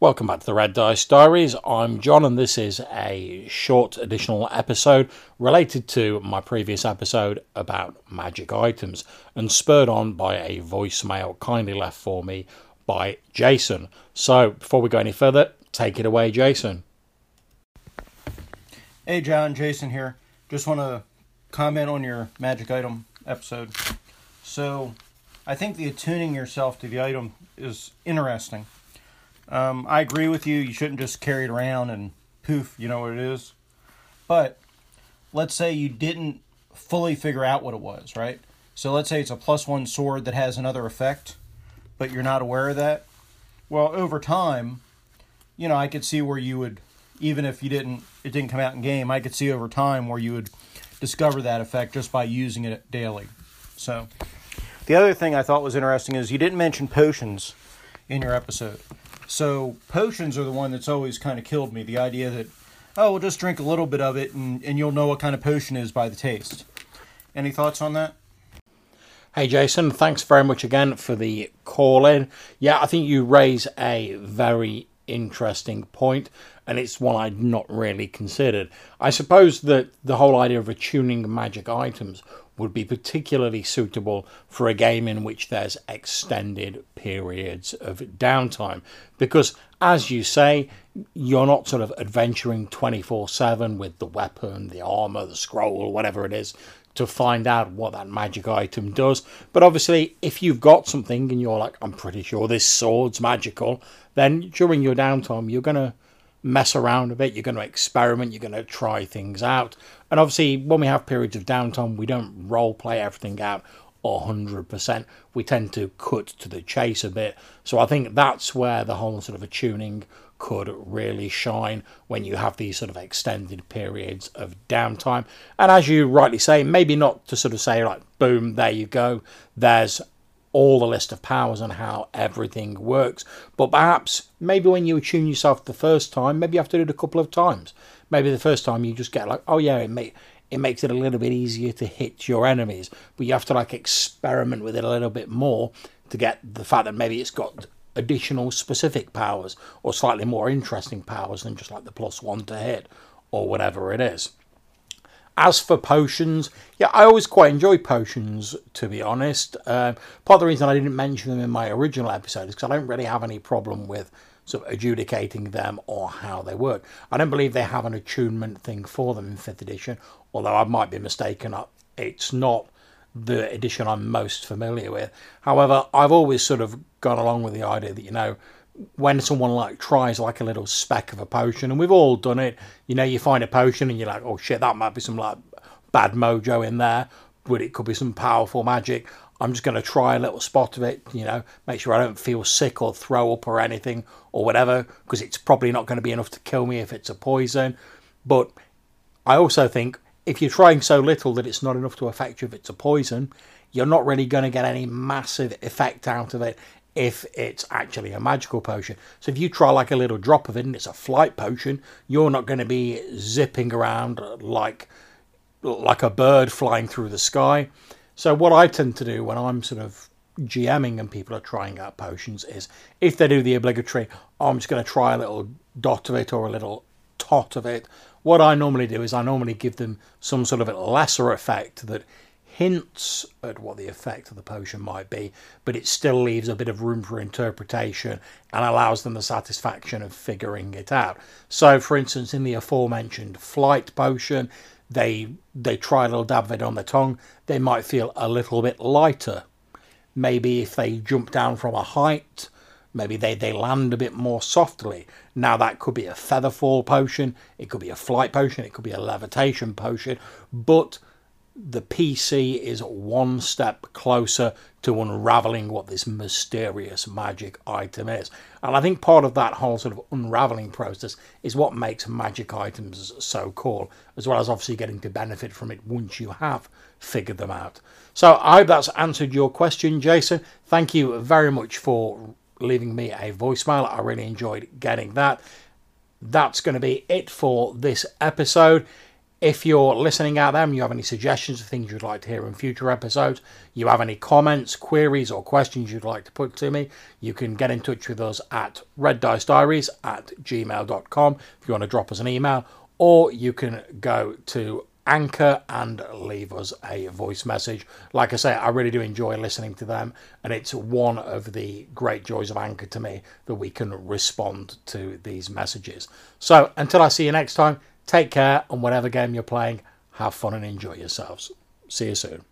Welcome back to the Red Dice Diaries. I'm John, and this is a short additional episode related to my previous episode about magic items and spurred on by a voicemail kindly left for me by Jason. So, before we go any further, take it away, Jason. Hey, John, Jason here. Just want to comment on your magic item episode. So, I think the attuning yourself to the item is interesting. Um, I agree with you. You shouldn't just carry it around and poof, you know what it is. But let's say you didn't fully figure out what it was, right? So let's say it's a plus one sword that has another effect, but you're not aware of that. Well, over time, you know, I could see where you would, even if you didn't, it didn't come out in game, I could see over time where you would discover that effect just by using it daily. So, the other thing I thought was interesting is you didn't mention potions in your episode. So potions are the one that's always kind of killed me. The idea that, oh, we'll just drink a little bit of it and, and you'll know what kind of potion is by the taste. Any thoughts on that? Hey Jason, thanks very much again for the call in. Yeah, I think you raise a very interesting point, and it's one I'd not really considered. I suppose that the whole idea of attuning magic items would be particularly suitable for a game in which there's extended periods of downtime. Because, as you say, you're not sort of adventuring 24 7 with the weapon, the armor, the scroll, whatever it is, to find out what that magic item does. But obviously, if you've got something and you're like, I'm pretty sure this sword's magical, then during your downtime, you're going to mess around a bit, you're going to experiment, you're going to try things out. And obviously, when we have periods of downtime, we don't role play everything out 100%. We tend to cut to the chase a bit. So I think that's where the whole sort of attuning could really shine when you have these sort of extended periods of downtime. And as you rightly say, maybe not to sort of say, like, boom, there you go, there's all the list of powers and how everything works. But perhaps maybe when you attune yourself the first time, maybe you have to do it a couple of times. Maybe the first time you just get like, oh yeah, it may it makes it a little bit easier to hit your enemies, but you have to like experiment with it a little bit more to get the fact that maybe it's got additional specific powers or slightly more interesting powers than just like the plus one to hit or whatever it is. As for potions, yeah, I always quite enjoy potions, to be honest. Uh, part of the reason I didn't mention them in my original episode is because I don't really have any problem with sort of adjudicating them or how they work. I don't believe they have an attunement thing for them in 5th edition, although I might be mistaken. It's not the edition I'm most familiar with. However, I've always sort of gone along with the idea that, you know, when someone like tries like a little speck of a potion, and we've all done it, you know, you find a potion and you're like, oh shit, that might be some like bad mojo in there, but it could be some powerful magic. I'm just going to try a little spot of it, you know, make sure I don't feel sick or throw up or anything or whatever, because it's probably not going to be enough to kill me if it's a poison. But I also think if you're trying so little that it's not enough to affect you if it's a poison, you're not really going to get any massive effect out of it if it's actually a magical potion. So if you try like a little drop of it and it's a flight potion, you're not going to be zipping around like like a bird flying through the sky. So what I tend to do when I'm sort of GMing and people are trying out potions is if they do the obligatory, oh, I'm just going to try a little dot of it or a little tot of it. What I normally do is I normally give them some sort of a lesser effect that hints at what the effect of the potion might be, but it still leaves a bit of room for interpretation and allows them the satisfaction of figuring it out. So, for instance, in the aforementioned flight potion, they they try a little dab of it on their tongue, they might feel a little bit lighter. Maybe if they jump down from a height, maybe they, they land a bit more softly. Now that could be a feather fall potion, it could be a flight potion, it could be a levitation potion, but the PC is one step closer to unraveling what this mysterious magic item is. And I think part of that whole sort of unraveling process is what makes magic items so cool, as well as obviously getting to benefit from it once you have figured them out. So I hope that's answered your question, Jason. Thank you very much for leaving me a voicemail. I really enjoyed getting that. That's going to be it for this episode. If you're listening out there and you have any suggestions of things you'd like to hear in future episodes, you have any comments, queries, or questions you'd like to put to me, you can get in touch with us at reddice at gmail.com if you want to drop us an email, or you can go to Anchor and leave us a voice message. Like I say, I really do enjoy listening to them, and it's one of the great joys of Anchor to me that we can respond to these messages. So until I see you next time, take care, and whatever game you're playing, have fun and enjoy yourselves. See you soon.